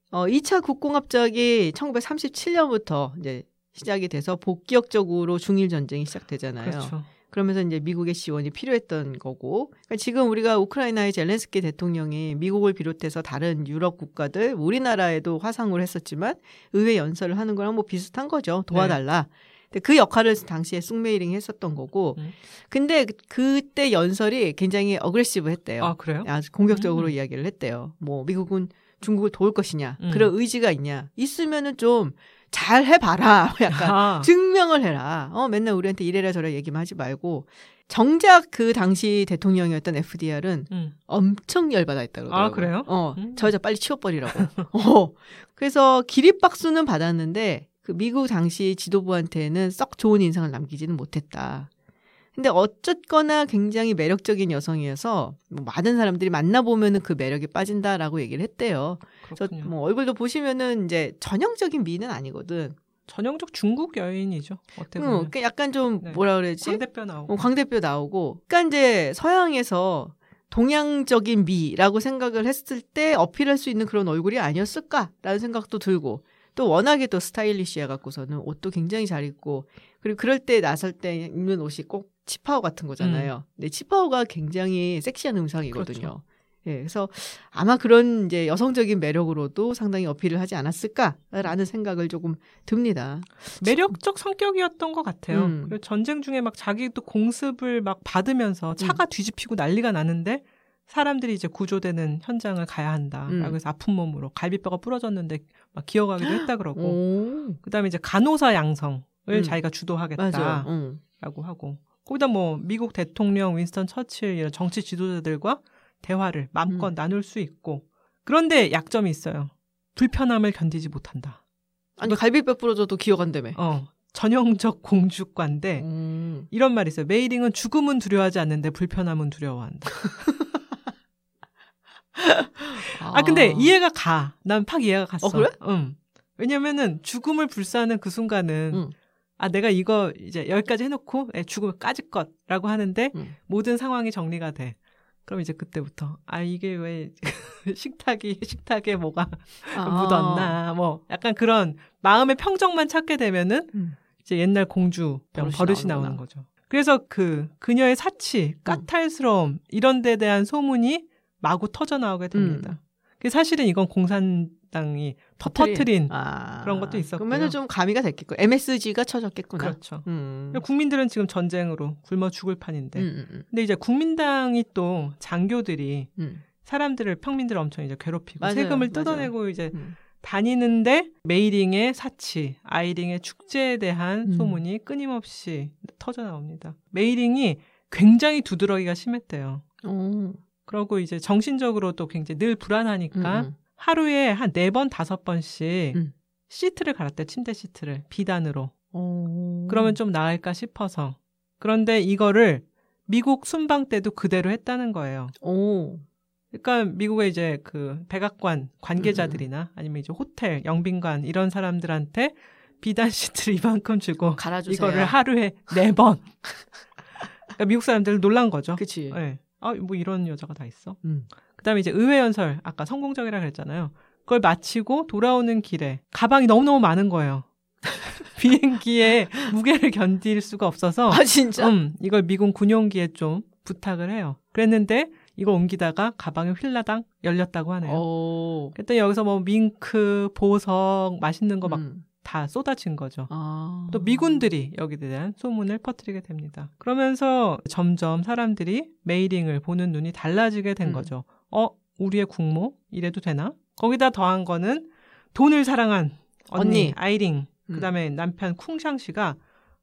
어, 2차 국공합작이 1937년부터 이제 시작이 돼서 복격적으로 중일 전쟁이 시작되잖아요. 그렇죠. 그러면서 이제 미국의 지원이 필요했던 거고, 그러니까 지금 우리가 우크라이나의 젤렌스키 대통령이 미국을 비롯해서 다른 유럽 국가들, 우리나라에도 화상을 했었지만 의회 연설을 하는 거랑 뭐 비슷한 거죠. 도와달라. 근데 그 역할을 당시에 쑹메이링이 했었던 거고, 음. 근데 그- 그때 연설이 굉장히 aggressive 했대요. 아 그래요? 아주 공격적으로 음. 이야기를 했대요. 뭐 미국은 중국을 도울 것이냐, 음. 그런 의지가 있냐, 있으면은 좀 잘 해봐라. 약간 아, 증명을 해라. 어, 맨날 우리한테 이래라 저래라 얘기만 하지 말고. 정작 그 당시 대통령이었던 FDR은 음. 엄청 열받아 있다고. 아, 그래요? 어, 음. 저 여자 빨리 치워버리라고. 어. 그래서 기립박수는 받았는데 그 미국 당시 지도부한테는 썩 좋은 인상을 남기지는 못했다. 근데 어쨌거나 굉장히 매력적인 여성이어서 뭐 많은 사람들이 만나보면은 그 매력에 빠진다라고 얘기를 했대요. 그렇군요. 뭐 얼굴도 보시면은 이제 전형적인 미는 아니거든. 전형적 중국 여인이죠. 어떻게 응, 보면. 그 약간 좀 네. 뭐라 그러지? 광대뼈 나오고. 어, 광대뼈 나오고. 그러니까 이제 서양에서 동양적인 미라고 생각을 했을 때 어필할 수 있는 그런 얼굴이 아니었을까라는 생각도 들고 또 워낙에 또 스타일리시해 갖고서는 옷도 굉장히 잘 입고 그리고 그럴 때 나설 때 입는 옷이 꼭 치파오 같은 거잖아요. 근데 치파오가 굉장히 섹시한 의상이거든요. 그렇죠. 예, 그래서 아마 그런 이제 여성적인 매력으로도 상당히 어필을 하지 않았을까라는 생각을 조금 듭니다. 매력적 성격이었던 것 같아요. 음. 그리고 전쟁 중에 막 자기도 공습을 막 받으면서 차가 뒤집히고 난리가 나는데 사람들이 이제 구조되는 현장을 가야 한다. 음. 라고 해서 아픈 몸으로 갈비뼈가 부러졌는데 막 기어가기도 했다 그러고. 오, 그다음에 이제 간호사 양성을 음. 자기가. 주도하겠다라고 응. 하고. 거기다 뭐 미국 대통령 윈스턴 처칠 이런 정치 지도자들과 대화를 마음껏 음. 나눌 수 있고. 그런데 약점이 있어요. 불편함을 견디지 못한다. 아니 갈비뼈 부러져도 기어간다며. 어, 전형적 공주과인데 음. 이런 말이 있어요. 메이링은 죽음은 두려워하지 않는데 불편함은 두려워한다. 아, 근데 이해가 가. 난 팍 이해가 갔어. 어, 그래? 응. 왜냐면은 죽음을 불사하는 그 순간은 응. 아 내가 이거 이제 여기까지 해놓고 에, 죽음을 까짓 것라고 하는데 응. 모든 상황이 정리가 돼. 그럼 이제 그때부터 아 이게 왜 식탁이 식탁에 뭐가 아. 묻었나 뭐 약간 그런 마음의 평정만 찾게 되면은 음. 이제 옛날 공주병 버릇이 버릇이. 나오는 거죠. 그래서 그 그녀의 사치, 까탈스러움 이런 데 대한 소문이 마구 터져 나오게 됩니다. 음. 그 사실은 이건 공산 당이 터트린 아. 그런 것도 있었고요. 그러면은 좀 가미가 됐겠고 MSG가 쳐졌겠구나. 그렇죠. 음. 국민들은 지금 전쟁으로 굶어 죽을 판인데. 음, 음, 근데 이제 국민당이 또 장교들이 음. 사람들을 평민들을 엄청 이제 괴롭히고 맞아요, 세금을 맞아요. 뜯어내고 이제 음. 다니는데 메이링의 사치, 아이링의 축재에 대한 음. 소문이 끊임없이 터져 나옵니다. 메이링이 굉장히 두드러기가 심했대요. 오. 그러고 이제 정신적으로도 굉장히 늘 불안하니까 음, 음. 하루에 한 네 번 다섯 번씩 음. 시트를 갈았대 침대 시트를 비단으로. 오. 그러면 좀 나을까 싶어서. 그런데 이거를 미국 순방 때도 그대로 했다는 거예요. 오. 그러니까 미국의 이제 그 백악관 관계자들이나 아니면 이제 호텔 영빈관 이런 사람들한테 비단 시트를 이만큼 주고 갈아주세요. 이거를 하루에 네 번. 그러니까 미국 사람들 놀란 거죠. 그치. 네. 아, 뭐 이런 여자가 다 있어. 음. 그다음에 이제 의회 연설 아까 성공적이라 그랬잖아요. 그걸 마치고 돌아오는 길에 가방이 너무너무 많은 거예요. 비행기에 무게를 견딜 수가 없어서 아 진짜? 음, 이걸 미군 군용기에 좀 부탁을 해요. 그랬는데 이걸 옮기다가 가방이 홀라당 열렸다고 하네요. 오. 그랬더니 여기서 뭐 밍크, 보석, 맛있는 거 막다 음. 쏟아진 거죠. 아. 또 미군들이 여기에 대한 소문을 퍼뜨리게 됩니다. 그러면서 점점 사람들이 메이링을 보는 눈이 달라지게 된 음. 거죠. 어, 우리의 국모 이래도 되나? 거기다 더한 거는 돈을 사랑한 언니, 언니. 아이링, 음. 그다음에 남편 쿵샹시가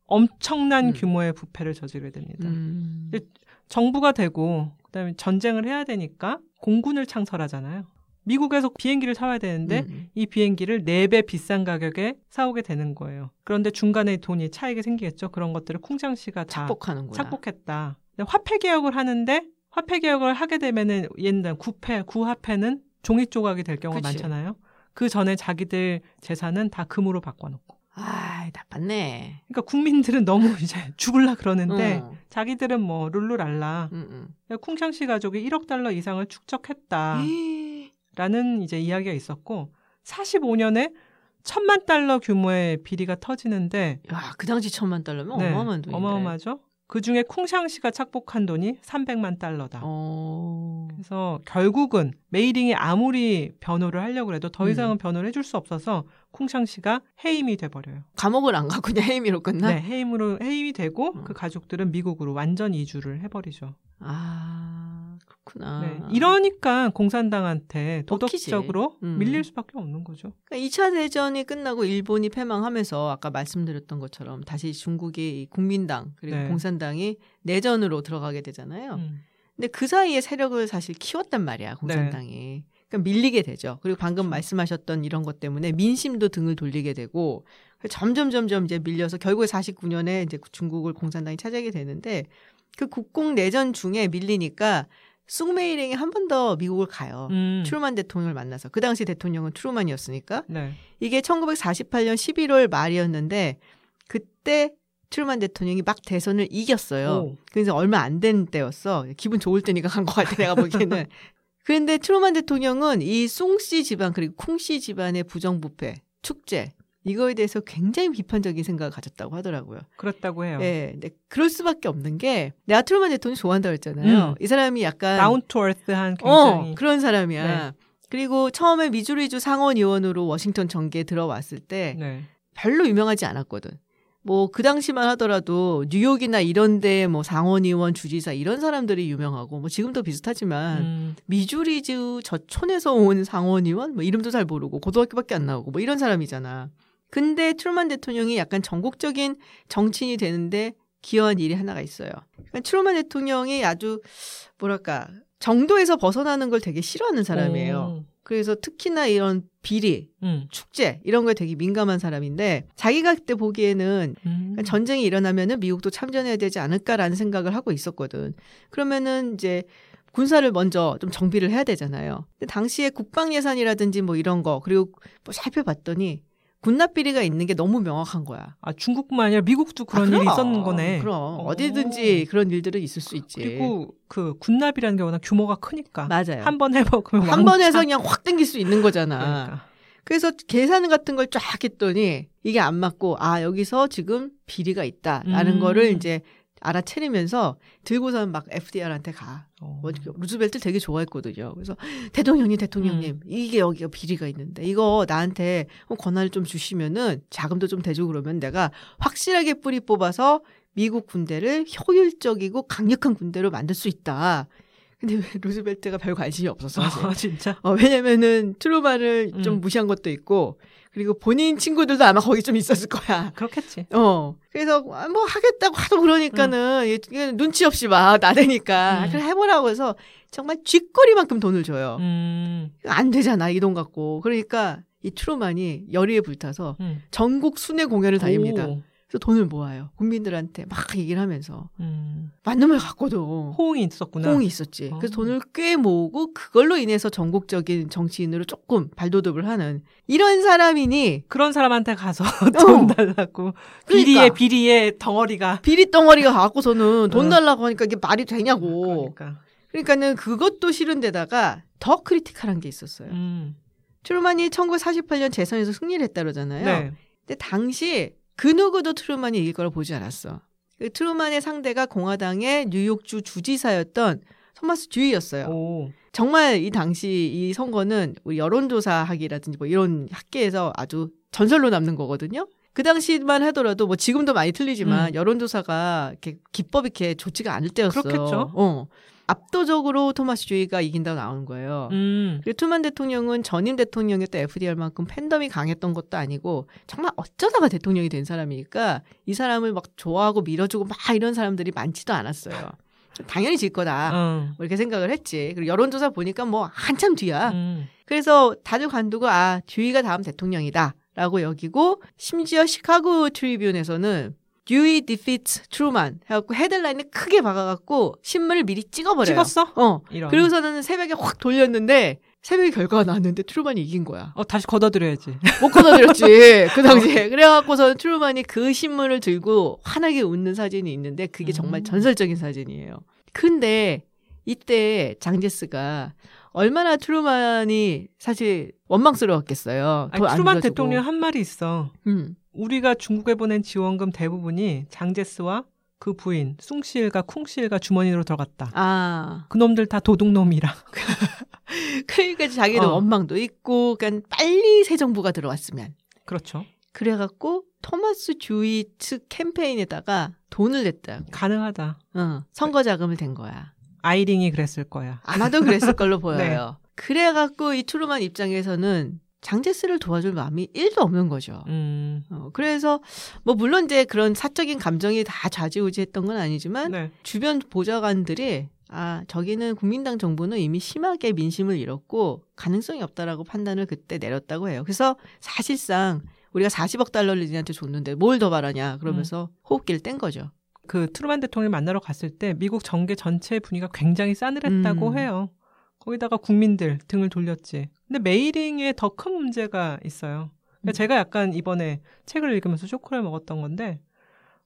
엄청난 음. 규모의 부패를 저지르게 됩니다. 음. 정부가 되고 그다음에 전쟁을 해야 되니까 공군을 창설하잖아요. 미국에서 비행기를 사와야 되는데 음. 이 비행기를 4배 비싼 가격에 사오게 되는 거예요. 그런데 중간에 돈이 차익이 생기겠죠. 그런 것들을 쿵장 씨가 다 착복하는구나. 착복했다. 화폐 개혁을 하는데 화폐 개혁을 하게 되면은 옛날 구패 구화폐는 종이 조각이 될 경우가 그치. 많잖아요. 그 전에 자기들 재산은 다 금으로 바꿔놓고. 아, 나빴네. 그러니까 국민들은 너무 이제 죽을라 그러는데 어. 자기들은 뭐 룰루랄라. 음, 쿵샹 씨 가족이 1억 달러 이상을 축적했다. 음. 라는 이제 이야기가 있었고 45년에 천만 달러 규모의 비리가 터지는데 야, 그 당시 천만 달러면 네, 어마어마한 돈인데. 어마어마하죠. 그 중에 쿵샹 씨가 착복한 돈이 300만 달러다. 어. 그래서 결국은 메이링이 아무리 변호를 하려고 해도 더 음. 이상은 변호를 해줄 수 없어서 쿵샹 씨가 해임이 돼버려요. 감옥을 안 가고 그냥 해임으로 끝나? 네, 해임으로 해임이 되고 음. 그 가족들은 미국으로 완전 이주를 해버리죠. 아, 그렇구나. 네, 이러니까 공산당한테. 도덕적으로 음. 밀릴 수밖에 없는 거죠. 그러니까 2차 대전이 끝나고 일본이 패망하면서 아까 말씀드렸던 것처럼 다시 중국이 이 국민당 그리고 네. 공산당이 내전으로 들어가게 되잖아요. 음. 근데 그 사이에 세력을 사실 키웠단 말이야 공산당이. 그러니까 밀리게 되죠. 그리고 방금 그렇죠. 말씀하셨던 이런 것 때문에 민심도 등을 돌리게 되고 점점 점점 이제 밀려서 결국에 49년에 이제 중국을 공산당이 차지하게 되는데 그 국공 내전 중에 밀리니까 쑹메이링이 한 번 더 미국을 가요. 음. 트루만 대통령을 만나서 그 당시 대통령은 트루만이었으니까 네. 이게 1948년 11월 말이었는데 그때 트루만 대통령이 막 대선을 이겼어요. 오. 그래서 얼마 안 된 때였어. 기분 좋을 때니까 간 것 같아 내가 보기에는. 그런데 트루만 대통령은 이 쑹씨 집안 그리고 쿵씨 집안의 부정부패, 축재 이거에 대해서 굉장히 비판적인 생각을 가졌다고 하더라고요. 그렇다고 해요. 예, 근데 그럴 수밖에 없는 게 내가 트루만 대통령 좋아한다고 했잖아요. 음. 이 사람이 약간 down to earth한 굉장히 어, 그런 사람이야. 네. 그리고 처음에 미주리주 상원 의원으로 워싱턴 정계에 들어왔을 때 네. 별로 유명하지 않았거든. 뭐 그 당시만 하더라도 뉴욕이나 이런 데 뭐 상원 의원, 주지사 이런 사람들이 유명하고 뭐 지금도 비슷하지만 음, 미주리주 저촌에서 온 상원 의원 뭐 이름도 잘 모르고 고등학교밖에 안 나오고 뭐 이런 사람이잖아. 근데 트루만 대통령이 약간 전국적인 정치인이 되는데 기여한 일이 하나가 있어요. 그러니까 트루만 대통령이 아주 뭐랄까 정도에서 벗어나는 걸 되게 싫어하는 사람이에요. 그래서 특히나 이런 비리, 오, 음, 축제 이런 거에 되게 민감한 사람인데 자기가 그때 보기에는 음. 전쟁이 일어나면은 미국도 참전해야 되지 않을까라는 생각을 하고 있었거든. 그러면은 이제 군사를 먼저 좀 정비를 해야 되잖아요. 근데 당시에 국방 예산이라든지 뭐 이런 거 그리고 뭐 살펴봤더니 군납 비리가 있는 게 너무 명확한 거야. 아 중국뿐만 아니라 미국도 그런 아, 일이 그럼. 있었는 거네. 그럼 어. 어디든지 그런 일들은 있을 수 있지. 그리고 그 군납이라는 게 워낙 규모가 크니까 맞아요. 한 번 해먹으면 한 번에서 왕창- 그냥 확 땡길 수 있는 거잖아. 그러니까. 그래서 계산 같은 걸 쫙 했더니 이게 안 맞고 아 여기서 지금 비리가 있다라는 음. 거를 이제 알아채리면서 들고서는 막 FDR한테 가. 어. 뭐 루즈벨트 되게 좋아했거든요. 그래서 대통령님, 대통령님, 이게 여기가 비리가 있는데 이거 나한테 권한을 좀 주시면은 자금도 좀 대주고 그러면 내가 확실하게 뿌리 뽑아서 미국 군대를 효율적이고 강력한 군대로 만들 수 있다. 근데 왜 루즈벨트가 별 관심이 없었어. 아, 진짜. 어, 왜냐면은 트루만을 좀 음. 무시한 것도 있고 그리고 본인 친구들도 아마 거기 좀 있었을 거야. 그렇겠지. 어. 그래서 아, 뭐 하겠다고 하도 그러니까는 이게 눈치 없이 막 나대니까 음. 그래 해보라고 해서 정말 쥐꼬리만큼 돈을 줘요. 음, 안 되잖아 이 돈 갖고. 그러니까 이 트루만이 열의에 불타서 음. 전국 순회 공연을 다닙니다. 오. 그래서 돈을 모아요. 국민들한테 막 얘기를 하면서 음. 만놈을 갖고도 호응이 있었구나. 호응이 있었지. 어. 그래서 돈을 꽤 모으고 그걸로 인해서 전국적인 정치인으로 조금 발돋움을 하는 이런 사람이니 그런 사람한테 가서 돈 달라고 비리에 그러니까. 비리의 덩어리가 비리 덩어리가 갖고서는 돈 어. 달라고 하니까 이게 말이 되냐고. 그러니까. 그러니까는 그것도 싫은데다가 더 critical한 게 있었어요. 음. 트루만이 1948년 재선에서 승리를 했다 그러잖아요. 네. 근데 당시 그 누구도 트루만이 이길 거라 보지 않았어. 그 트루만의 상대가 공화당의 뉴욕주 주지사였던 토마스 듀이였어요. 오. 정말 이 당시 이 선거는 우리 여론조사학이라든지 뭐 이런 학계에서 아주 전설로 남는 거거든요. 그 당시만 하더라도 뭐 지금도 많이 틀리지만 음. 여론조사가 이렇게 기법이 이렇게 좋지가 않을 때였어. 그렇겠죠. 어. 압도적으로 토마스 듀이가 이긴다고 나오는 거예요. 음. 그리고 트루만 대통령은 전임 대통령이었던 FDR만큼 팬덤이 강했던 것도 아니고 정말 어쩌다가 대통령이 된 사람이니까 이 사람을 막 좋아하고 밀어주고 막 이런 사람들이 많지도 않았어요. 당연히 질 거다. 어. 뭐 이렇게 생각을 했지. 그리고 여론조사 보니까 뭐 한참 뒤야. 음. 그래서 다들 관두고 아 듀이가 다음 대통령이다라고 여기고 심지어 시카고 트리뷴에서는 Dewey defeats Truman 해갖고 헤드라인을 크게 박아갖고 신문을 미리 찍어버려요. 찍었어? 어. 이런. 그리고서는 새벽에 확 돌렸는데 새벽에 결과가 나왔는데 트루만이 이긴 거야. 어 다시 걷어들여야지. 못 걷어들였지 그 당시에. 그래갖고서 트루만이 그 신문을 들고 환하게 웃는 사진이 있는데 그게 정말 음. 전설적인 사진이에요. 근데 이때 장제스가 얼마나 트루만이 사실 원망스러웠겠어요. 아니, 트루만. 대통령 한 말이 있어. 음. 우리가 중국에 보낸 지원금 대부분이 장제스와 그 부인 숭실과 쿵실과 주머니로 들어갔다. 아, 그놈들 다 도둑놈이라. 그러니까 자기는 어. 원망도 있고, 그러니까 빨리 새 정부가 들어왔으면. 그렇죠. 그래갖고 토마스 주이 측 캠페인에다가 돈을 냈다. 가능하다. 어, 선거 자금을 댄 거야. 아이링이 그랬을 거야. 아마도 그랬을 걸로 네. 보여요. 그래갖고 이 트루만 입장에서는 장제스를 도와줄 마음이 1도 없는 거죠. 음. 어, 그래서 뭐 물론 이제 그런 사적인 감정이 다 좌지우지했던 건 아니지만 네. 주변 보좌관들이 아 저기는 국민당 정부는 이미 심하게 민심을 잃었고 가능성이 없다라고 판단을 그때 내렸다고 해요. 그래서 사실상 우리가 40억 달러를 니한테 줬는데 뭘 더 바라냐 그러면서 호흡기를 뗀 거죠. 그 트루만 대통령을 만나러 갔을 때 미국 정계 전체의 분위기가 굉장히 싸늘했다고 음. 해요. 거기다가 국민들 등을 돌렸지. 근데 메이링의 더 큰 문제가 있어요. 그러니까 음. 제가 약간 이번에 책을 읽으면서 쇼크를 먹었던 건데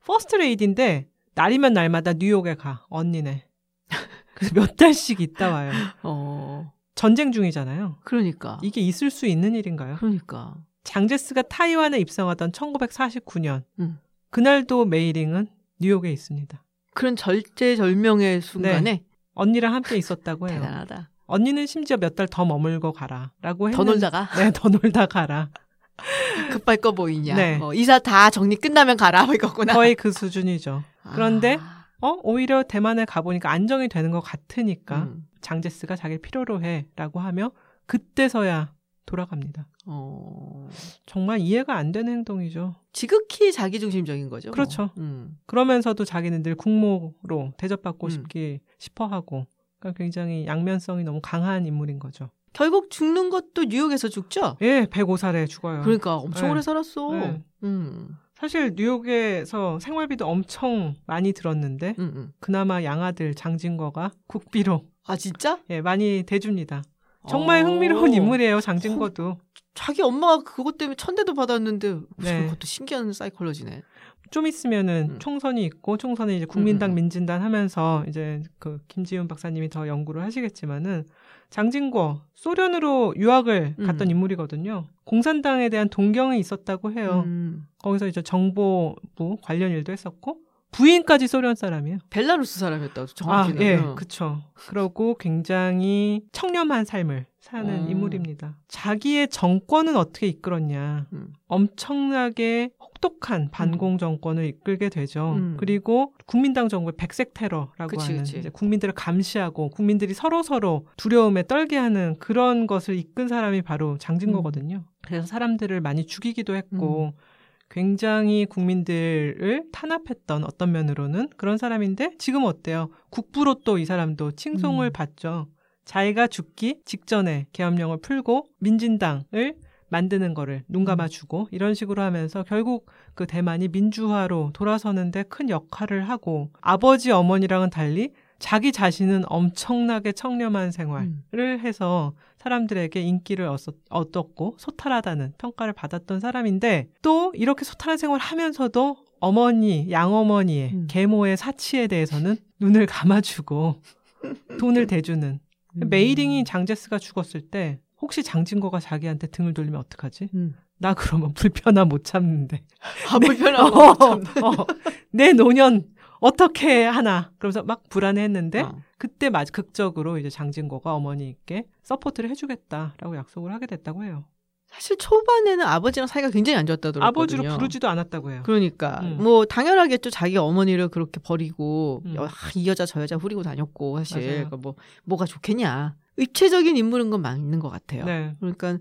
퍼스트 레이디인데 날이면 날마다 뉴욕에 가 언니네. 그래서 몇 달씩 있다 와요. 어 전쟁 중이잖아요. 그러니까 이게 있을 수 있는 일인가요? 그러니까 장제스가 타이완에 입성하던 1949년 음. 그날도 메이링은 뉴욕에 있습니다. 그런 절제절명의 순간에 언니랑 함께 있었다고 해요. 대단하다. 언니는 심지어 몇 달 더 머물고 가라 라고 더 했는데 놀다가 네, 더 놀다 가라. 급할 거 보이냐. 네. 어, 이사 다 정리 끝나면 가라 뭐 이거구나. 거의 그 수준이죠. 그런데 아, 어 오히려 대만에 가보니까 안정이 되는 것 같으니까 음. 장제스가 자기를 필요로 해 라고 하며 그때서야 돌아갑니다. 어, 정말 이해가 안 되는 행동이죠. 지극히 자기중심적인 거죠. 뭐. 그렇죠. 음. 그러면서도 자기는 늘 국모로 대접받고 음. 싶기 싶어 하고 그러니까 굉장히 양면성이 너무 강한 인물인 거죠. 결국 죽는 것도 뉴욕에서 죽죠. 예, 105살에 죽어요. 그러니까 엄청 네. 오래 살았어. 네. 음, 사실 뉴욕에서 생활비도 엄청 많이 들었는데 음, 음. 그나마 양아들 장진거가 국비로 아 진짜? 예, 많이 대줍니다. 정말 어. 흥미로운 인물이에요, 장진거도. 자기 엄마가 그것 때문에 천대도 받았는데 무슨 네. 그것도 신기한 사이콜로지네. 좀 있으면은 음. 총선이 있고 총선에 이제 국민당 음, 음. 민진단 하면서 이제 그 김지훈 박사님이 더 연구를 하시겠지만은 장진거 소련으로 유학을 음. 갔던 인물이거든요. 공산당에 대한 동경이 있었다고 해요. 음. 거기서 이제 정보부 관련 일도 했었고 부인까지 소련 사람이에요. 벨라루스 사람이었다고 아, 정확히는. 예, 어. 그쵸. 그러고 굉장히 청렴한 삶을 사는 음. 인물입니다. 자기의 정권은 어떻게 이끌었냐. 음. 엄청나게 혹독한 반공 정권을 이끌게 되죠. 음. 그리고 국민당 정부의 백색 테러라고 그치, 하는 그치. 국민들을 감시하고 국민들이 서로 서로 두려움에 떨게 하는 그런 것을 이끈 사람이 바로 장진거거든요. 그래서 사람들을 많이 죽이기도 했고 음. 굉장히 국민들을 탄압했던 어떤 면으로는 그런 사람인데 지금 어때요? 국부로 또 이 사람도 칭송을 음. 받죠. 자기가 죽기 직전에 계엄령을 풀고 민진당을 만드는 거를 눈 감아주고 이런 식으로 하면서 결국 그 대만이 민주화로 돌아서는데 큰 역할을 하고 아버지 어머니랑은 달리 자기 자신은 엄청나게 청렴한 생활을 음. 해서 사람들에게 인기를 얻었고 소탈하다는 평가를 받았던 사람인데 또 이렇게 소탈한 생활을 하면서도 어머니, 양어머니의 음. 계모의 사치에 대해서는 눈을 감아주고 돈을 대주는 음. 메이링이 장제스가 죽었을 때 혹시 장진거가 자기한테 등을 돌리면 어떡하지? 음. 나 그러면 불편함 못 참는데. 아, 불편하고 어, 어, 내 노년 어떻게 하나. 그러면서 막 불안해했는데 어. 그때 마 극적으로 이제 장징궈가 어머니께 support를 해주겠다라고 약속을 하게 됐다고 해요. 사실 초반에는 아버지랑 사이가 굉장히 안 좋았다 들었거든요. 아버지로 부르지도 않았다고 해요. 그러니까 음. 뭐 당연하겠죠. 자기 어머니를 그렇게 버리고 음. 아, 이 여자 저 여자 후리고 다녔고 사실. 그러니까 뭐 뭐가 좋겠냐. 입체적인 인물인 건 맞는 것 같아요. 네. 그러니까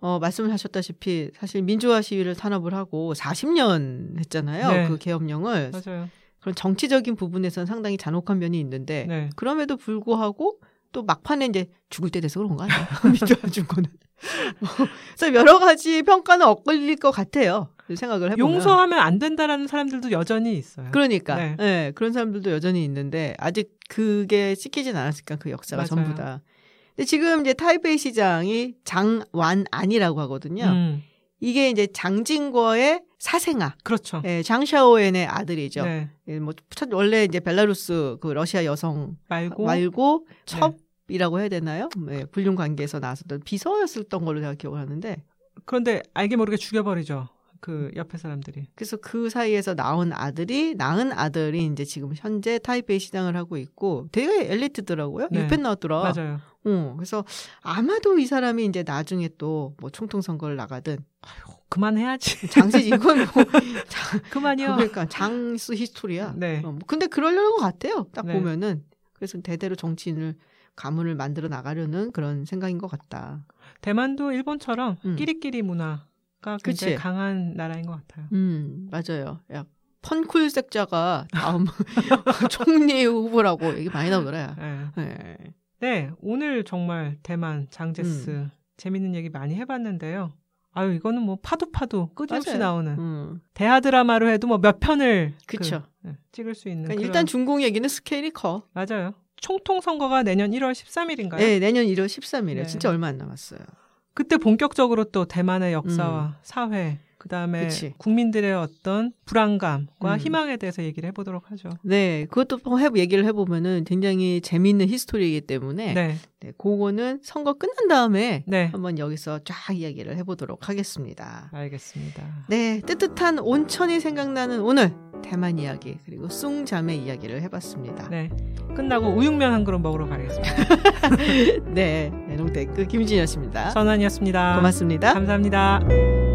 어, 말씀을 하셨다시피 사실 민주화 시위를 탄압을 하고 40년 했잖아요. 네. 그 계엄령을 맞아요. 그런 정치적인 부분에서는 상당히 잔혹한 면이 있는데 네. 그럼에도 불구하고 또 막판에 이제 죽을 때 돼서 그런 거 아니에요? 민주화 준 거는. 뭐, 그래서 여러 가지 평가는 엇갈릴 것 같아요. 생각을 해보면. 용서하면 안 된다라는 사람들도 여전히 있어요. 그러니까 네. 네, 그런 사람들도 여전히 있는데 아직 그게 씻기진 않았으니까 그 역사가 맞아요. 전부 다. 근데 지금 이제 타이베이 시장이 장완안이라고 하거든요. 음, 이게 이제 장진거의 사생아, 그렇죠. 예, 장샤오엔의 아들이죠. 네. 예, 뭐 첫- 원래 이제 벨라루스 그 러시아 여성 말고 말고 네. 첩이라고 해야 되나요? 예, 불륜 관계에서 나왔었던 비서였었던 걸로 제가 기억을 하는데 그런데 알게 모르게 죽여버리죠. 그 옆에 사람들이. 그래서 그 사이에서 나온 아들이 낳은 아들이 이제 지금 현재 타이베이 시장을 하고 있고 되게 엘리트더라고요. 네. 유펜 나왔더라. 맞아요. 어, 그래서 아마도 이 사람이 이제 나중에 또 뭐 총통 선거를 나가든 그만해야지. 장세 이건 뭐 그만이요. 그러니까 장수 히스토리야. 네. 어, 뭐 근데 그러려는 것 같아요. 딱 네. 보면은 그래서 대대로 정치인을 가문을 만들어 나가려는 그런 생각인 것 같다. 대만도 일본처럼 음. 끼리끼리 문화가 굉장히 그치. 강한 나라인 것 같아요. 음 맞아요. 야 펀쿨 색자가 다음 총리 후보라고 얘기 많이 나오더라. 네. 네. 네, 오늘 정말 대만 장제스 음. 재밌는 얘기 많이 해봤는데요. 아유 이거는 뭐 파도 파도 끝없이 맞아요. 나오는 음. 대하 드라마로 해도 뭐 몇 편을 그쵸. 그, 네, 찍을 수 있는 그러니까 일단 중공 얘기는 스케일이 커. 맞아요. 총통 선거가 내년 1월 13일인가요? 네, 내년 1월 13일에 네. 진짜 얼마 안 남았어요. 그때 본격적으로 또 대만의 역사와 사회, 그 다음에 음. 그치. 국민들의 어떤 불안감과 음. 희망에 대해서 얘기를 해보도록 하죠. 네, 그것도 뭐 해, 얘기를 해보면은 굉장히 재미있는 history이기 때문에 네, 네, 그거는 선거 끝난 다음에 네, 한번 여기서 쫙 이야기를 해보도록 하겠습니다. 알겠습니다. 네, 뜨뜻한 온천이 생각나는 오늘 대만 이야기 그리고 숭자매 이야기를 해봤습니다. 네, 끝나고 우육면 한 그릇 먹으러 가겠습니다. 네, 내농 댓글 김진이었습니다. 선환이었습니다. 고맙습니다. 감사합니다.